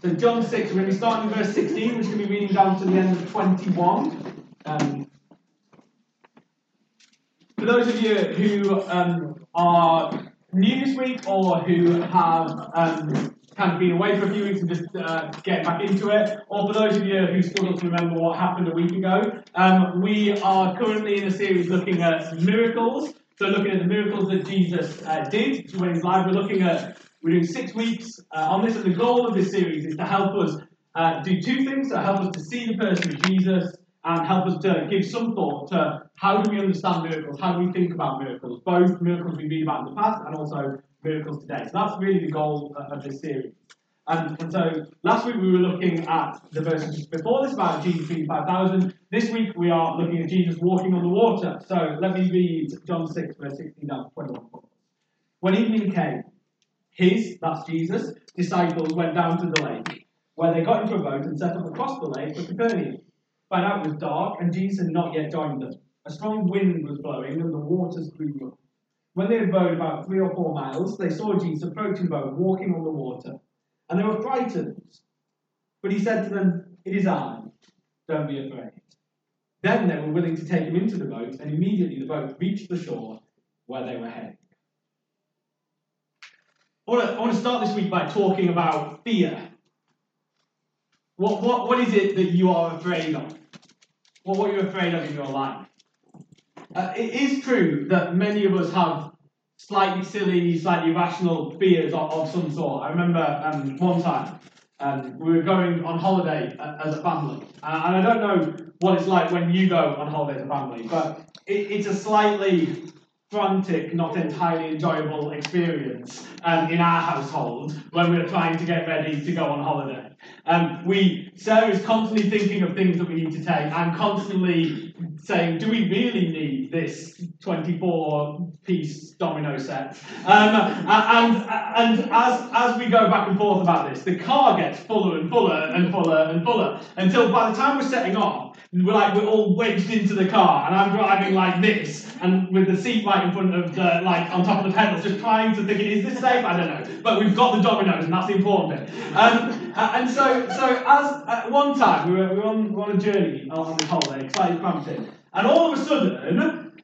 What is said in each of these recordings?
So John 6, we're going to be starting in verse 16, which is going to be reading down to the end of 21. Um, for those of you who um, are new this week or who have um, kind of been away for a few weeks and just uh, getting back into it, or for those of you who still don't remember what happened a week ago, um, we are currently in a series looking at miracles. So looking at the miracles that Jesus uh, did when he's live, we're looking at we're doing six weeks uh, on this, and the goal of this series is to help us uh, do two things: to help us to see the person of Jesus and help us to give some thought to how do we understand miracles, how do we think about miracles, both miracles we read about in the past and also miracles today. So that's really the goal of this series. And, and so last week we were looking at the verses before this about Jesus feeding 5,000. This week we are looking at Jesus walking on the water. So let me read John 6, verse 16 down to 21. When evening came, his, that's Jesus, disciples went down to the lake, where they got into a boat and set up across the lake for Capernaum. By now it was dark, and Jesus had not yet joined them. A strong wind was blowing, and the waters grew rough. When they had rowed about three or four miles, they saw Jesus approaching the boat, walking on the water, and they were frightened. But he said to them, It is I, don't be afraid. Then they were willing to take him into the boat, and immediately the boat reached the shore where they were heading. I want, to, I want to start this week by talking about fear. What, what, what is it that you are afraid of? What, what are you afraid of in your life? Uh, it is true that many of us have slightly silly, slightly irrational fears of, of some sort. I remember um, one time um, we were going on holiday uh, as a family, uh, and I don't know what it's like when you go on holiday as a family, but it, it's a slightly frantic, not entirely enjoyable experience um, in our household when we're trying to get ready to go on holiday. Um, we Sarah is constantly thinking of things that we need to take and constantly saying, "Do we really need this 24-piece domino set?" Um, and and as as we go back and forth about this, the car gets fuller and fuller and fuller and fuller until by the time we're setting off, we're like we're all wedged into the car, and I'm driving like this, and with the seat right in front of the like on top of the pedals, just trying to think, is this safe? I don't know, but we've got the dominoes, and that's the important bit. Um, and so, so as at one time we were, we were on, we were on a journey on this holiday, slightly cramping, and all of a sudden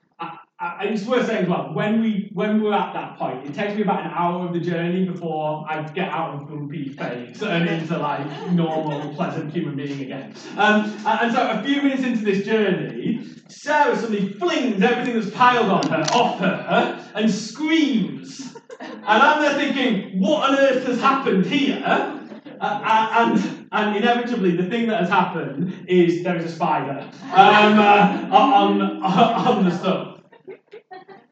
I, it's worth saying as well, when we when we're at that point, it takes me about an hour of the journey before I get out of grumpy phase and into like normal, pleasant human being again. Um, and, so a few minutes into this journey, Sarah suddenly flings everything that's piled on her off her and screams. And I'm there thinking, what on earth has happened here? Uh, uh and and inevitably, the thing that has happened is there is a spider um, uh, on, on the stuff.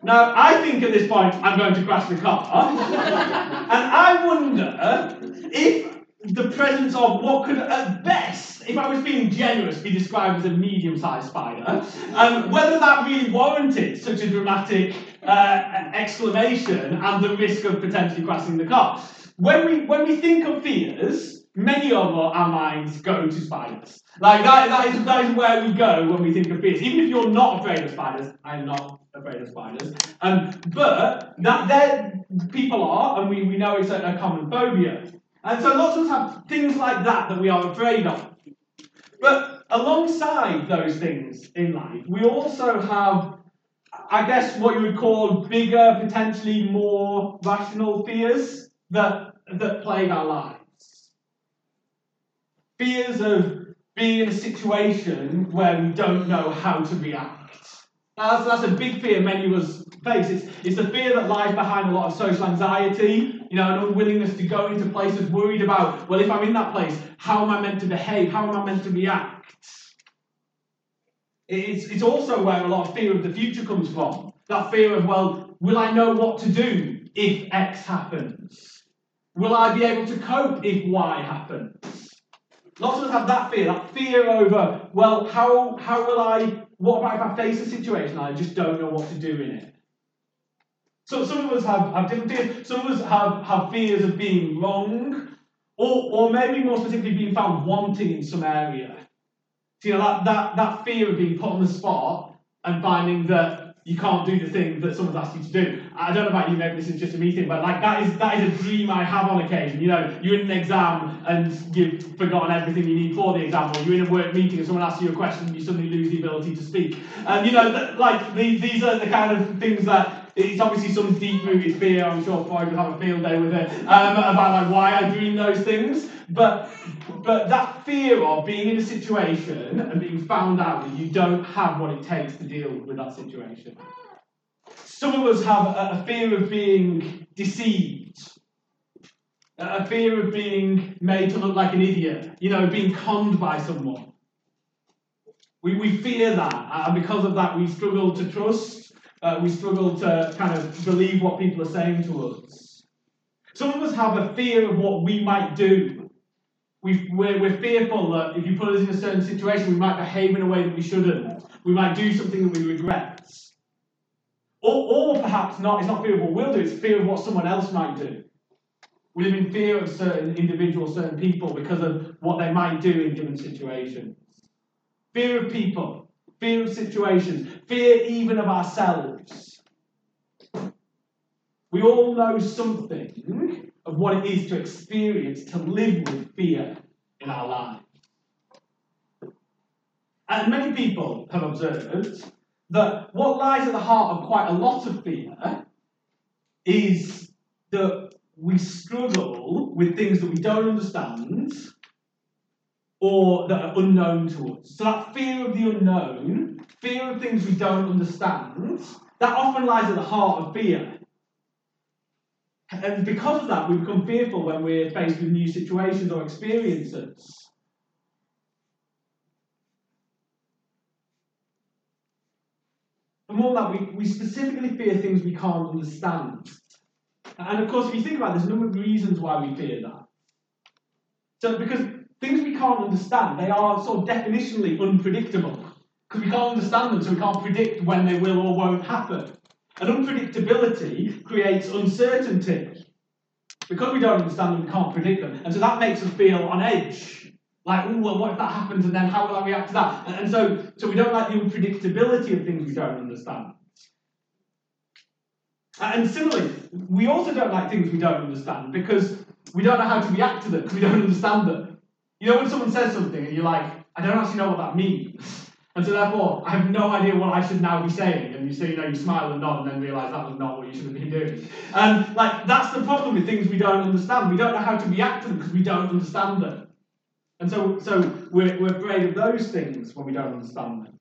Now, I think at this point I'm going to crash the car. and I wonder if the presence of what could, at best, if I was being generous, be described as a medium sized spider, um, whether that really warranted such a dramatic uh, exclamation and the risk of potentially crashing the car. When we, when we think of fears, many of our minds go to spiders. Like that, that, is, that is where we go when we think of fears. Even if you're not afraid of spiders, I'm not afraid of spiders. Um, but that there people are, and we, we know it's a, a common phobia. And so lots of us have things like that that we are afraid of. But alongside those things in life, we also have, I guess, what you would call bigger, potentially more rational fears that, that plague our lives. Fears of being in a situation where we don't know how to react that's, that's a big fear many of us face. It's, it's the fear that lies behind a lot of social anxiety, you know, an unwillingness to go into places worried about, well, if I'm in that place, how am I meant to behave? How am I meant to react? It's, it's also where a lot of fear of the future comes from. That fear of, well, will I know what to do if X happens? Will I be able to cope if Y happens? Lots of us have that fear, that fear over, well, how, how will I what about if I face a situation and I just don't know what to do in it? So some of us have, have different fears. Some of us have, have fears of being wrong, or, or maybe more specifically being found wanting in some area. So, you know, that, that, that fear of being put on the spot and finding that you can't do the thing that someone's asked you to do. I don't know about you, maybe this is just a me thing, but like that is that is a dream I have on occasion. You know, you're in an exam and you've forgotten everything you need for the exam, or you're in a work meeting and someone asks you a question and you suddenly lose the ability to speak. And you know, th- like these, these are the kind of things that it's obviously some deep-rooted fear. I'm sure Freud would have a field day with it um, about like why I dream those things. But but that fear of being in a situation and being found out that you don't have what it takes to deal with that situation. Some of us have a, a fear of being deceived, a fear of being made to look like an idiot, you know, being conned by someone. We, we fear that, and because of that, we struggle to trust, uh, we struggle to kind of believe what people are saying to us. Some of us have a fear of what we might do we we're, we're fearful that if you put us in a certain situation, we might behave in a way that we shouldn't. We might do something that we regret. Or, or perhaps not, it's not fear of what we'll do, it's fear of what someone else might do. We live in fear of certain individuals, certain people, because of what they might do in given situations. Fear of people, fear of situations, fear even of ourselves. We all know something of what it is to experience, to live with fear in our lives. And many people have observed that what lies at the heart of quite a lot of fear is that we struggle with things that we don't understand or that are unknown to us. So that fear of the unknown, fear of things we don't understand, that often lies at the heart of fear. And because of that, we become fearful when we're faced with new situations or experiences. And more than that, we, we specifically fear things we can't understand. And of course, if you think about it, there's a number of reasons why we fear that. So, because things we can't understand, they are sort of definitionally unpredictable. Because we can't understand them, so we can't predict when they will or won't happen. And unpredictability creates uncertainty. Because we don't understand them, we can't predict them. And so that makes us feel on edge. Like, oh, well, what if that happens and then how will I react to that? And, and so, so we don't like the unpredictability of things we don't understand. And similarly, we also don't like things we don't understand because we don't know how to react to them because we don't understand them. You know, when someone says something and you're like, I don't actually know what that means. And so therefore, I have no idea what I should now be saying. And you say, you know, you smile and nod and then realise that was not what you should have been doing. And like that's the problem with things we don't understand. We don't know how to react to them because we don't understand them. And so, so we're, we're afraid of those things when we don't understand them.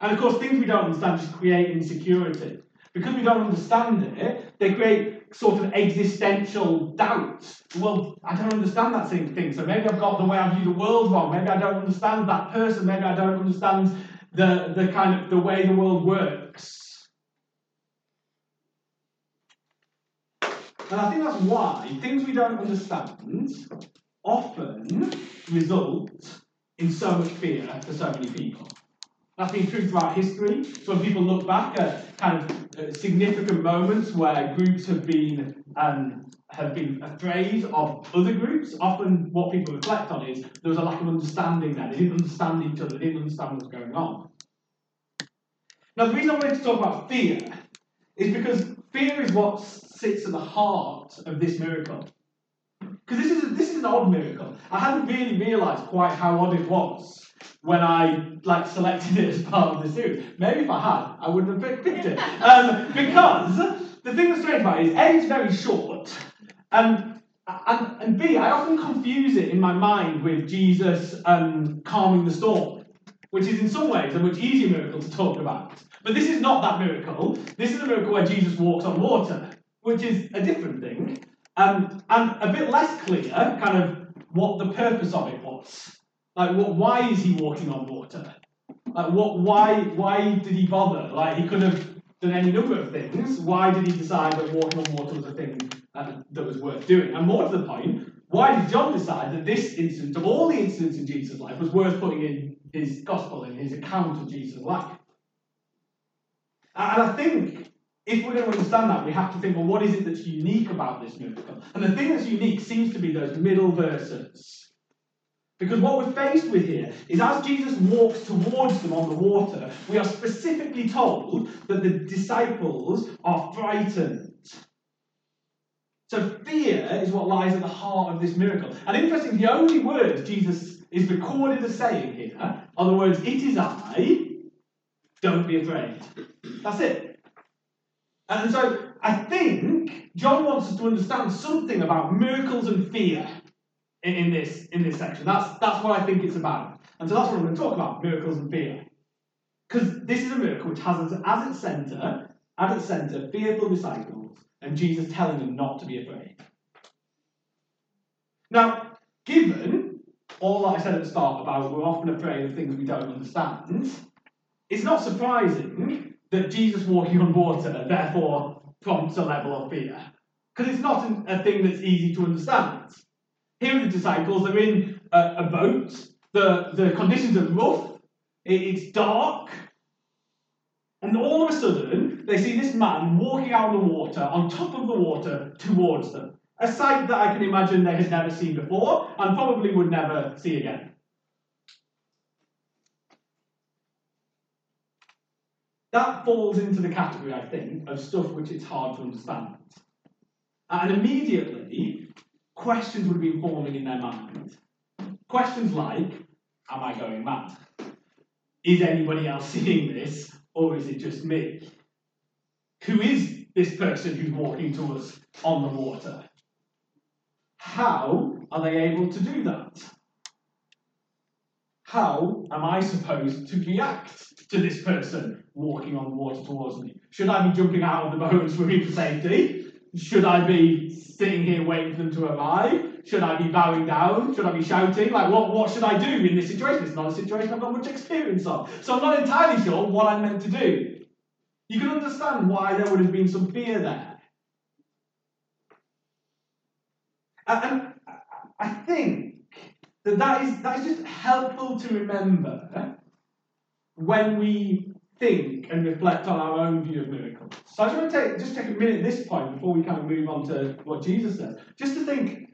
And of course, things we don't understand just create insecurity. Because we don't understand it, they create sort of existential doubts. Well, I don't understand that thing, so maybe I've got the way I view the world wrong. Maybe I don't understand that person. Maybe I don't understand the, the kind of the way the world works. And I think that's why things we don't understand often result in so much fear for so many people. That's been true throughout history. So when people look back at kind of uh, significant moments where groups have been um, have been afraid of other groups, often what people reflect on is there was a lack of understanding there. They didn't understand each other. They didn't understand what was going on. Now, the reason I wanted to talk about fear is because fear is what sits at the heart of this miracle. Because this is a, this is an odd miracle. I hadn't really realised quite how odd it was when I like selected it as part of the series. Maybe if I had, I wouldn't have picked it. Um, because the thing that's strange about it is A, it's very short, um, and, and B, I often confuse it in my mind with Jesus um, calming the storm, which is in some ways a much easier miracle to talk about. But this is not that miracle. This is a miracle where Jesus walks on water, which is a different thing, um, and a bit less clear, kind of what the purpose of it was. Like, what? Why is he walking on water? Like, what? Why? Why did he bother? Like, he could have done any number of things. Why did he decide that walking on water was a thing uh, that was worth doing? And more to the point, why did John decide that this incident, of all the incidents in Jesus' life, was worth putting in his gospel, in his account of Jesus' life? And I think if we're going to understand that, we have to think, well, what is it that's unique about this miracle? And the thing that's unique seems to be those middle verses Because what we're faced with here is as Jesus walks towards them on the water, we are specifically told that the disciples are frightened. So fear is what lies at the heart of this miracle. And interesting, the only words Jesus is recorded as saying here are the words, It is I, don't be afraid. That's it. And so I think John wants us to understand something about miracles and fear in, in, this, in this section. That's, that's what I think it's about. And so that's what I'm going to talk about miracles and fear. Because this is a miracle which has as, as its centre, at its centre, fearful disciples and Jesus telling them not to be afraid. Now, given all that I said at the start about we're often afraid of things we don't understand, it's not surprising that Jesus walking on water therefore prompts a level of fear. Because it's not a thing that's easy to understand. Here are the disciples, they're in a, a boat, the, the conditions are rough, it, it's dark, and all of a sudden they see this man walking out on the water, on top of the water, towards them. A sight that I can imagine they had never seen before and probably would never see again. That falls into the category, I think, of stuff which it's hard to understand. And immediately, questions would have been forming in their mind. Questions like, Am I going mad? Is anybody else seeing this? Or is it just me? Who is this person who's walking to us on the water? How are they able to do that? How am I supposed to react to this person walking on the water towards me? Should I be jumping out of the boat and swimming for safety? Should I be sitting here waiting for them to arrive? Should I be bowing down? Should I be shouting? Like, what, what should I do in this situation? It's not a situation I've got much experience of. So I'm not entirely sure what I'm meant to do. You can understand why there would have been some fear there. And I think that that is, that is just helpful to remember when we think and reflect on our own view of miracles. So I just want to take, just take a minute at this point before we kind of move on to what Jesus says, just to think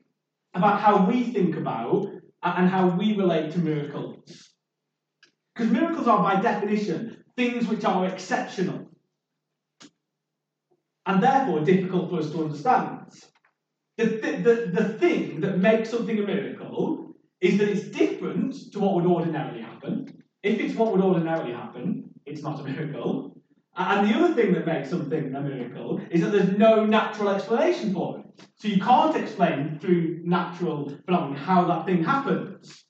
about how we think about and how we relate to miracles. Because miracles are, by definition, things which are exceptional and therefore difficult for us to understand. The, th- the, the thing that makes something a miracle is that it's different to what would ordinarily happen. If it's what would ordinarily happen, it's not a miracle. And the other thing that makes something a miracle is that there's no natural explanation for it. So you can't explain through natural phenomena how that thing happens.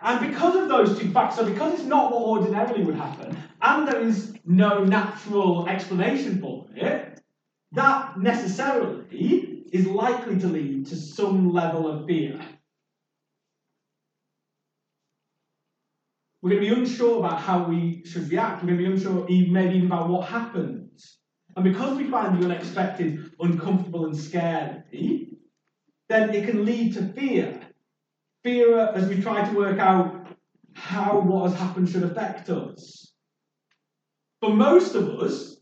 And because of those two facts, so because it's not what ordinarily would happen, and there is no natural explanation for it, that necessarily is likely to lead to some level of fear. We're going to be unsure about how we should react. We're going to be unsure even, maybe even about what happens. And because we find the unexpected uncomfortable and scary, then it can lead to fear. Fear as we try to work out how what has happened should affect us. For most of us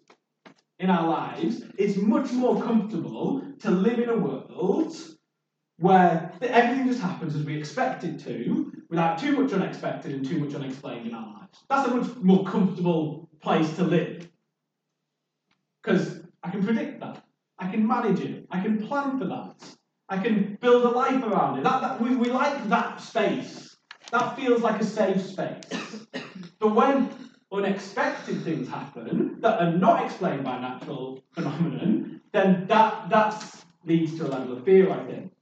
in our lives, it's much more comfortable to live in a world where everything just happens as we expect it to, without too much unexpected and too much unexplained in our lives. That's a much more comfortable place to live. Because I can predict that. I can manage it. I can plan for that. I can build a life around it. That, that, we, we like that space. That feels like a safe space. but when unexpected things happen that are not explained by natural phenomenon, then that, that leads to a level of fear, I think.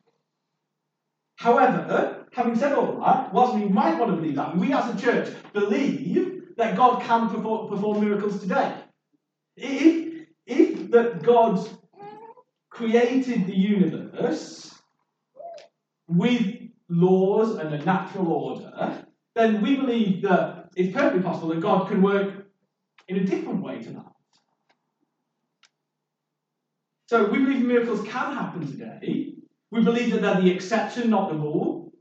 However, having said all that, whilst we might want to believe that, we as a church believe that God can perform, perform miracles today. If, if that God created the universe with laws and a natural order, then we believe that it's perfectly possible that God can work in a different way to that. So we believe miracles can happen today. We believe that they're the exception, not the rule.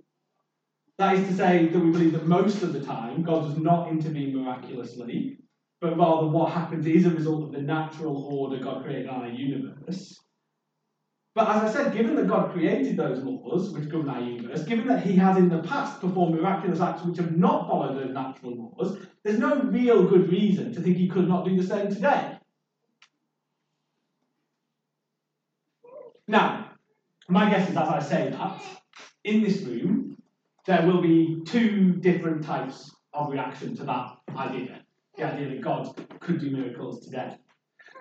That is to say, that we believe that most of the time God does not intervene miraculously, but rather what happens is a result of the natural order God created in our universe. But as I said, given that God created those laws which govern our universe, given that He has in the past performed miraculous acts which have not followed those natural laws, there's no real good reason to think He could not do the same today. Now, my guess is as I say that, in this room, there will be two different types of reaction to that idea the idea that God could do miracles today.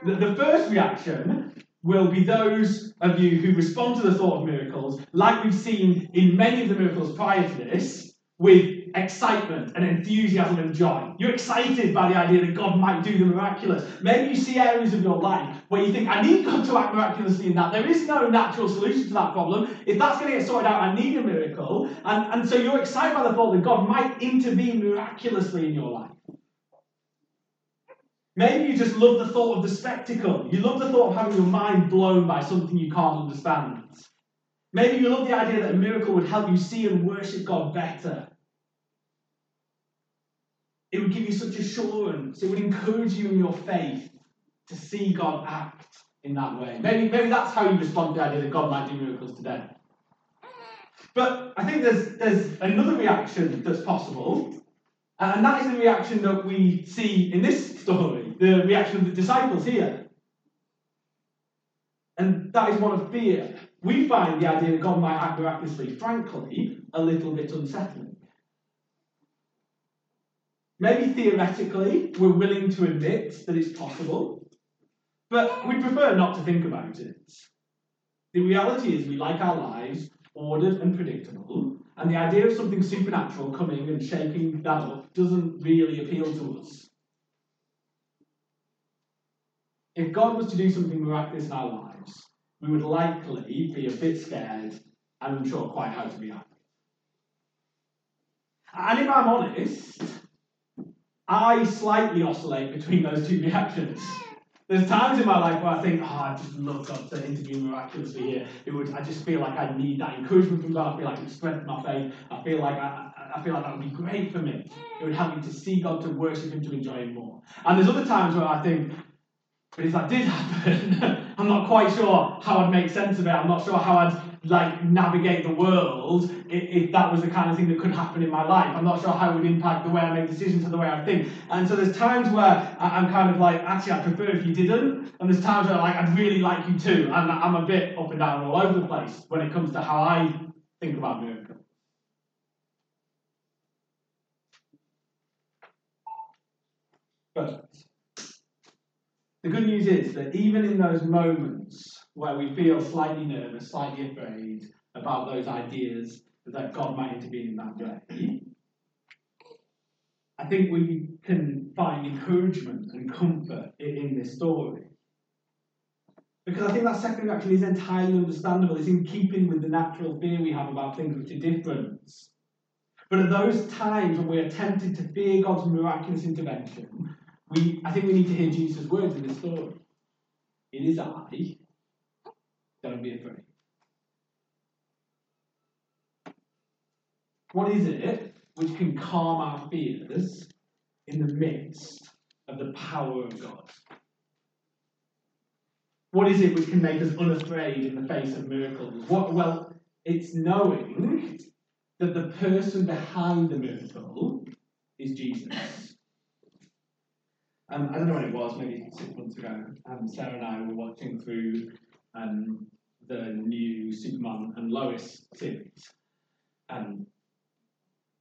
The, the first reaction will be those of you who respond to the thought of miracles, like we've seen in many of the miracles prior to this, with excitement and enthusiasm and joy. You're excited by the idea that God might do the miraculous. Maybe you see areas of your life where you think, I need God to act miraculously in that. There is no natural solution to that problem. If that's going to get sorted out, I need a miracle. And, and so you're excited by the thought that God might intervene miraculously in your life. Maybe you just love the thought of the spectacle. You love the thought of having your mind blown by something you can't understand. Maybe you love the idea that a miracle would help you see and worship God better. It would give you such assurance. It would encourage you in your faith to see God act in that way. Maybe, maybe that's how you respond to the idea that God might do miracles today. But I think there's, there's another reaction that's possible, and that is the reaction that we see in this story, the reaction of the disciples here. And that is one of fear. We find the idea that God might act miraculously, frankly, a little bit unsettling. Maybe theoretically, we're willing to admit that it's possible, but we prefer not to think about it. The reality is, we like our lives ordered and predictable, and the idea of something supernatural coming and shaking that up doesn't really appeal to us. If God was to do something miraculous in our lives, we would likely be a bit scared and unsure quite how to react. And if I'm honest, I slightly oscillate between those two reactions. There's times in my life where I think, oh, I just love God to intervene miraculously here. It would, I just feel like I need that encouragement from God. I feel like it would strengthen my faith. I feel like I, I feel like that would be great for me. It would help me to see God, to worship Him, to enjoy Him more. And there's other times where I think, but if that did happen, I'm not quite sure how I'd make sense of it. I'm not sure how I'd like navigate the world if, if, that was the kind of thing that could happen in my life. I'm not sure how it would impact the way I make decisions or the way I think. And so there's times where I'm kind of like, actually, I'd prefer if you didn't. And there's times where like, I'd really like you to. And I'm a bit up and down all over the place when it comes to how I think about miracles. But the good news is that even in those moments where we feel slightly nervous, slightly afraid about those ideas that God might intervene in that way, I think we can find encouragement and comfort in this story. Because I think that second reaction is entirely understandable. It's in keeping with the natural fear we have about things which are different. But at those times when we're tempted to fear God's miraculous intervention, we, I think we need to hear Jesus' words in this story. It is I. Don't be afraid. What is it which can calm our fears in the midst of the power of God? What is it which can make us unafraid in the face of miracles? What, well, it's knowing that the person behind the miracle is Jesus. Um, I don't know when it was, maybe six months ago. Um, Sarah and I were watching through um, the new Superman and Lois series. Um,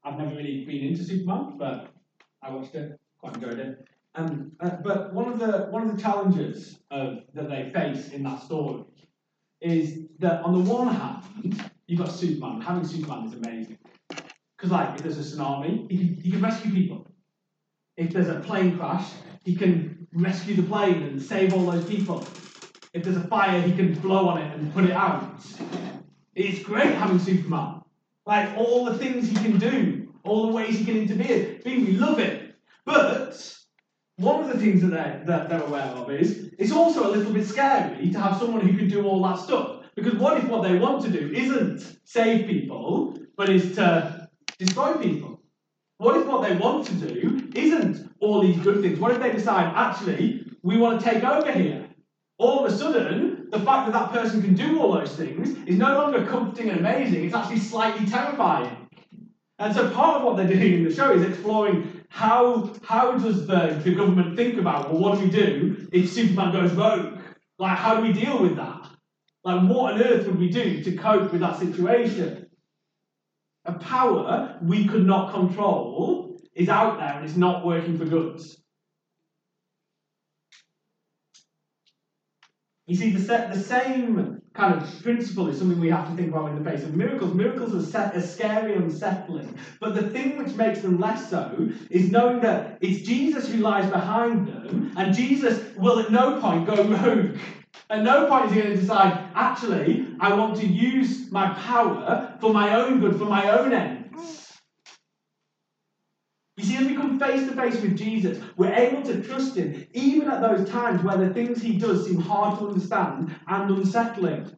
I've never really been into Superman, but I watched it, quite enjoyed it. Um, uh, but one of the one of the challenges of, that they face in that story is that on the one hand, you've got Superman. Having Superman is amazing because, like, if there's a tsunami, he can, he can rescue people. If there's a plane crash, he can rescue the plane and save all those people. If there's a fire, he can blow on it and put it out. It's great having Superman. Like all the things he can do, all the ways he can interfere. We love it. But one of the things that they're, that they're aware of is it's also a little bit scary to have someone who can do all that stuff. Because what if what they want to do isn't save people, but is to destroy people? What if what they want to do isn't all these good things? What if they decide, actually, we want to take over here? All of a sudden, the fact that that person can do all those things is no longer comforting and amazing, it's actually slightly terrifying. And so part of what they're doing in the show is exploring how, how does the, the government think about, well, what do we do if Superman goes rogue? Like, how do we deal with that? Like, what on earth would we do to cope with that situation? A power we could not control is out there and it's not working for goods. You see, the, the same kind of principle is something we have to think about in the face of miracles. Miracles are, set, are scary and unsettling, but the thing which makes them less so is knowing that it's Jesus who lies behind them, and Jesus will at no point go rogue. At no point is he going to decide, actually, I want to use my power for my own good, for my own ends. You see, as we come face to face with Jesus, we're able to trust him, even at those times where the things he does seem hard to understand and unsettling.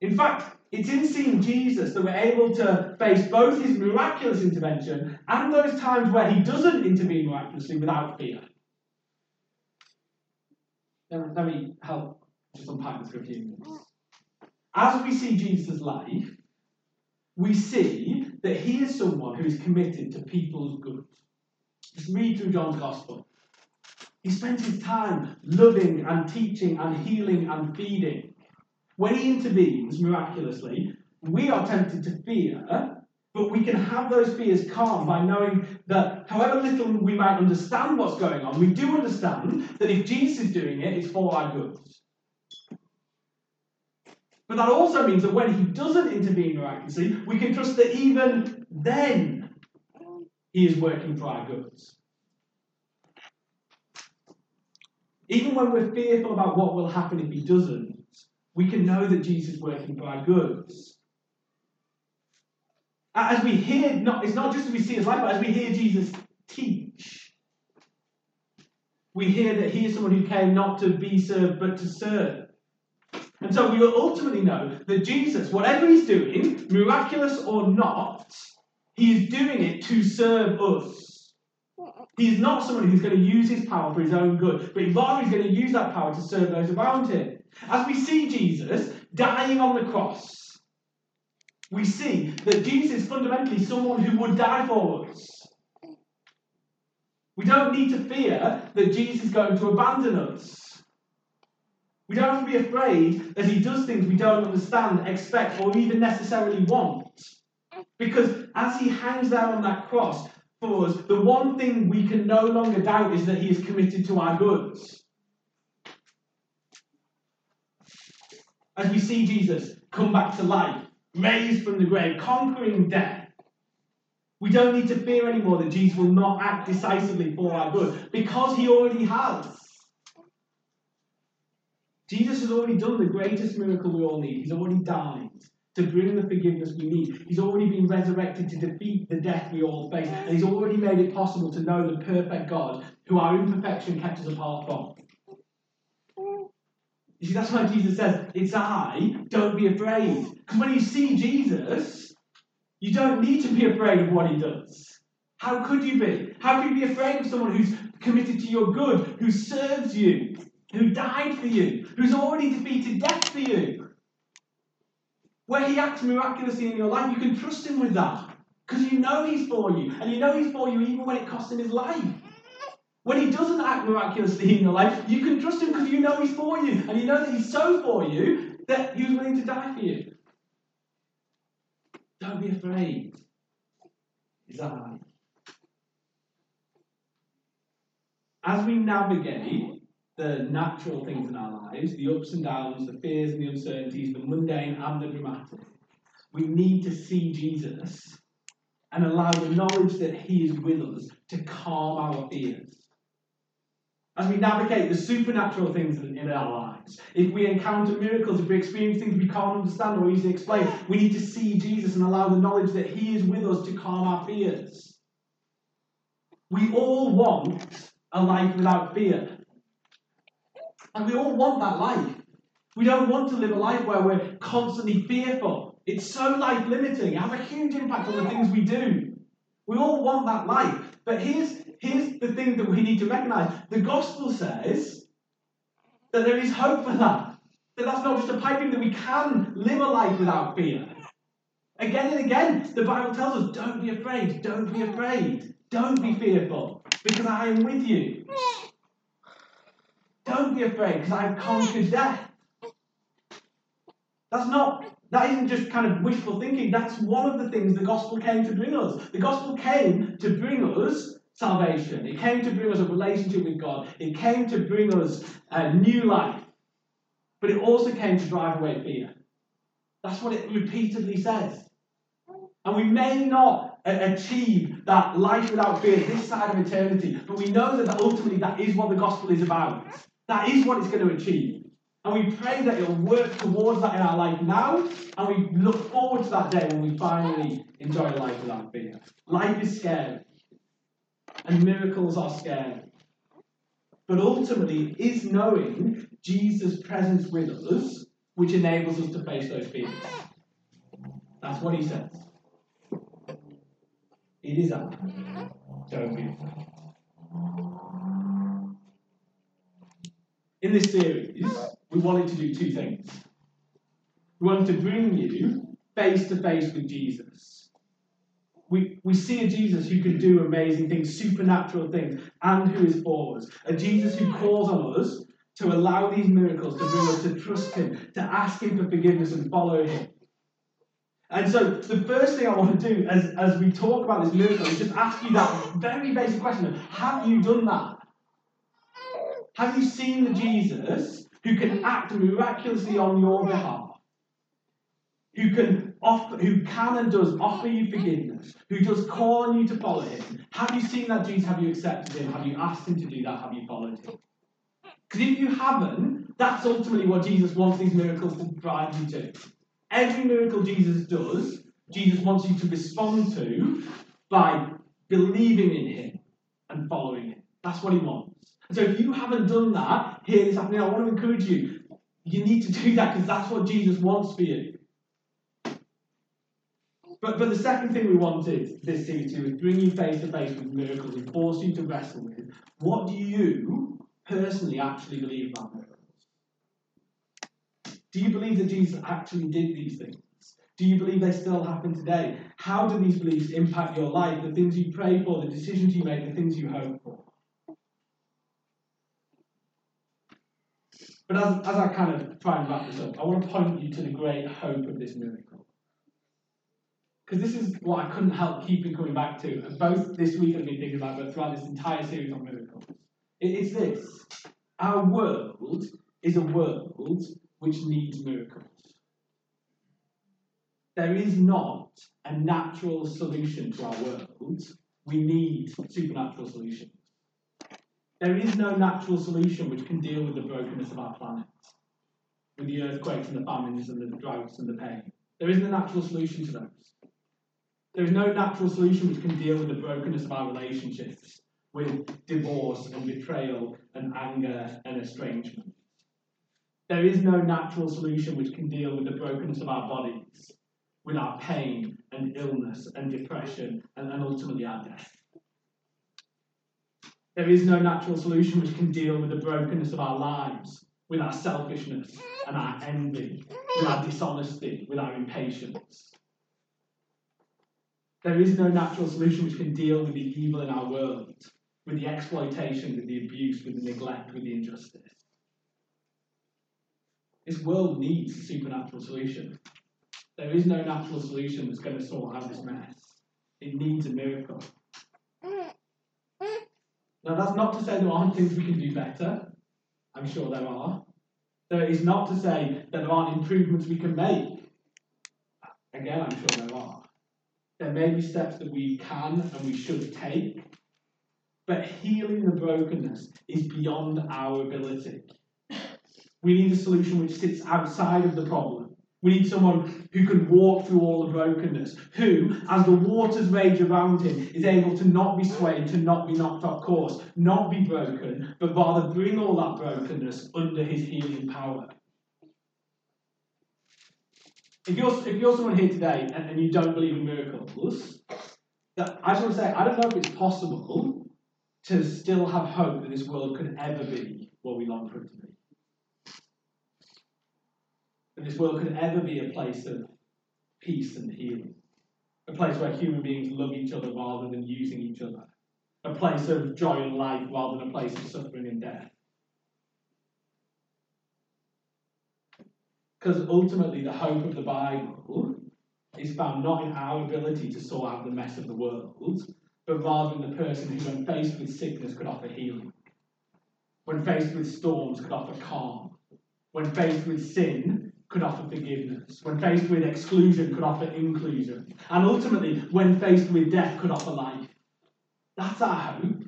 In fact, it's in seeing Jesus that we're able to face both his miraculous intervention and those times where he doesn't intervene miraculously without fear. Let me help just unpack this for a few minutes. As we see Jesus' life, we see that he is someone who is committed to people's good. Just read through John's Gospel. He spends his time loving and teaching and healing and feeding. When he intervenes miraculously, we are tempted to fear, but we can have those fears calm by knowing that however little we might understand what's going on, we do understand that if Jesus is doing it, it's for our good. But that also means that when he doesn't intervene miraculously, we can trust that even then he is working for our goods. Even when we're fearful about what will happen if he doesn't, we can know that Jesus is working for our goods. As we hear, not, it's not just as we see his life, but as we hear Jesus teach, we hear that he is someone who came not to be served, but to serve. And so we will ultimately know that Jesus, whatever he's doing, miraculous or not, he is doing it to serve us. He is not someone who's going to use his power for his own good, but rather he's going to use that power to serve those around him. As we see Jesus dying on the cross, we see that Jesus is fundamentally someone who would die for us. We don't need to fear that Jesus is going to abandon us. We don't have to be afraid as he does things we don't understand, expect, or even necessarily want. Because as he hangs there on that cross for us, the one thing we can no longer doubt is that he is committed to our goods. As we see Jesus come back to life, raised from the grave, conquering death, we don't need to fear anymore that Jesus will not act decisively for our good because he already has. Jesus has already done the greatest miracle we all need. He's already died to bring the forgiveness we need. He's already been resurrected to defeat the death we all face. And he's already made it possible to know the perfect God who our imperfection kept us apart from. You see, that's why Jesus says, It's I, don't be afraid. Because when you see Jesus, you don't need to be afraid of what he does. How could you be? How could you be afraid of someone who's committed to your good, who serves you, who died for you, who's already defeated death for you. Where he acts miraculously in your life, you can trust him with that. Because you know he's for you. And you know he's for you even when it costs him his life. When he doesn't act miraculously in your life, you can trust him because you know he's for you. And you know that he's so for you that he was willing to die for you. Don't be afraid. Is that right? As we navigate the natural things in our lives, the ups and downs, the fears and the uncertainties, the mundane and the dramatic. We need to see Jesus and allow the knowledge that He is with us to calm our fears. As we navigate the supernatural things in our lives, if we encounter miracles, if we experience things we can't understand or easily explain, we need to see Jesus and allow the knowledge that He is with us to calm our fears. We all want a life without fear. And we all want that life. We don't want to live a life where we're constantly fearful. It's so life limiting. It has a huge impact on the things we do. We all want that life. But here's, here's the thing that we need to recognize the gospel says That there is hope for that. That that's not just a pipe dream, that we can live a life without fear. Again and again, the Bible tells us don't be afraid, don't be afraid, don't be fearful, because I am with you. Be afraid, because I've conquered death. That's not, that isn't just kind of wishful thinking. That's one of the things the gospel came to bring us. The gospel came to bring us salvation. It came to bring us a relationship with God. It came to bring us a new life. But it also came to drive away fear. That's what it repeatedly says. And we may not achieve that life without fear this side of eternity, but we know that ultimately that is what the gospel is about. That is what it's going to achieve. And we pray that it'll work towards that in our life now, and we look forward to that day when we finally enjoy life without fear. Life is scary, and miracles are scary. But ultimately, it is knowing Jesus' presence with us which enables us to face those fears. That's what he says. It is up. Don't be afraid. In this series, we wanted to do two things. We wanted to bring you face to face with Jesus. We, we see a Jesus who can do amazing things, supernatural things, and who is for us. A Jesus who calls on us to allow these miracles to bring us to trust Him, to ask Him for forgiveness and follow Him. And so, the first thing I want to do as, as we talk about this miracle is just ask you that very basic question of Have you done that? Have you seen the Jesus who can act miraculously on your behalf? Who can offer, who can and does offer you forgiveness, who does call on you to follow him. Have you seen that Jesus? Have you accepted him? Have you asked him to do that? Have you followed him? Because if you haven't, that's ultimately what Jesus wants these miracles to drive you to. Every miracle Jesus does, Jesus wants you to respond to by believing in him and following him. That's what he wants. So if you haven't done that here this afternoon, I want to encourage you. You need to do that because that's what Jesus wants for you. But, but the second thing we wanted this series to do is bring you face to face with miracles and force you to wrestle with what do you personally actually believe about miracles? Do you believe that Jesus actually did these things? Do you believe they still happen today? How do these beliefs impact your life, the things you pray for, the decisions you make, the things you hope for? But as, as I kind of try and wrap this up, I want to point you to the great hope of this miracle. Because this is what I couldn't help keeping coming back to, and both this week I've been thinking about, but throughout this entire series on miracles. It is this our world is a world which needs miracles. There is not a natural solution to our world. We need supernatural solutions. There is no natural solution which can deal with the brokenness of our planet, with the earthquakes and the famines and the droughts and the pain. There isn't a natural solution to those. There is no natural solution which can deal with the brokenness of our relationships, with divorce and betrayal and anger and estrangement. There is no natural solution which can deal with the brokenness of our bodies, with our pain and illness and depression and, and ultimately our death. There is no natural solution which can deal with the brokenness of our lives, with our selfishness and our envy, with our dishonesty, with our impatience. There is no natural solution which can deal with the evil in our world, with the exploitation, with the abuse, with the neglect, with the injustice. This world needs a supernatural solution. There is no natural solution that's going to sort out this mess. It needs a miracle. Now, that's not to say there aren't things we can do better. I'm sure there are. There is not to say that there aren't improvements we can make. Again, I'm sure there are. There may be steps that we can and we should take, but healing the brokenness is beyond our ability. We need a solution which sits outside of the problem we need someone who can walk through all the brokenness, who, as the waters rage around him, is able to not be swayed, to not be knocked off course, not be broken, but rather bring all that brokenness under his healing power. If you're, if you're someone here today and, and you don't believe in miracles, that I just want to say, I don't know if it's possible to still have hope that this world could ever be what we long for it to be. That this world could ever be a place of peace and healing. A place where human beings love each other rather than using each other. A place of joy and life rather than a place of suffering and death. Because ultimately, the hope of the Bible is found not in our ability to sort out the mess of the world, but rather in the person who, when faced with sickness, could offer healing. When faced with storms, could offer calm. When faced with sin, could offer forgiveness. When faced with exclusion, could offer inclusion. And ultimately, when faced with death, could offer life. That's our hope.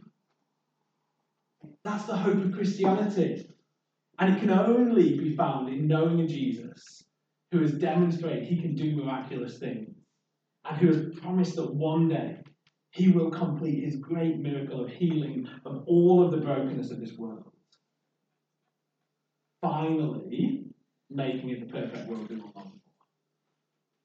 That's the hope of Christianity. And it can only be found in knowing a Jesus who has demonstrated he can do miraculous things and who has promised that one day he will complete his great miracle of healing of all of the brokenness of this world. Finally, making it the perfect world we want.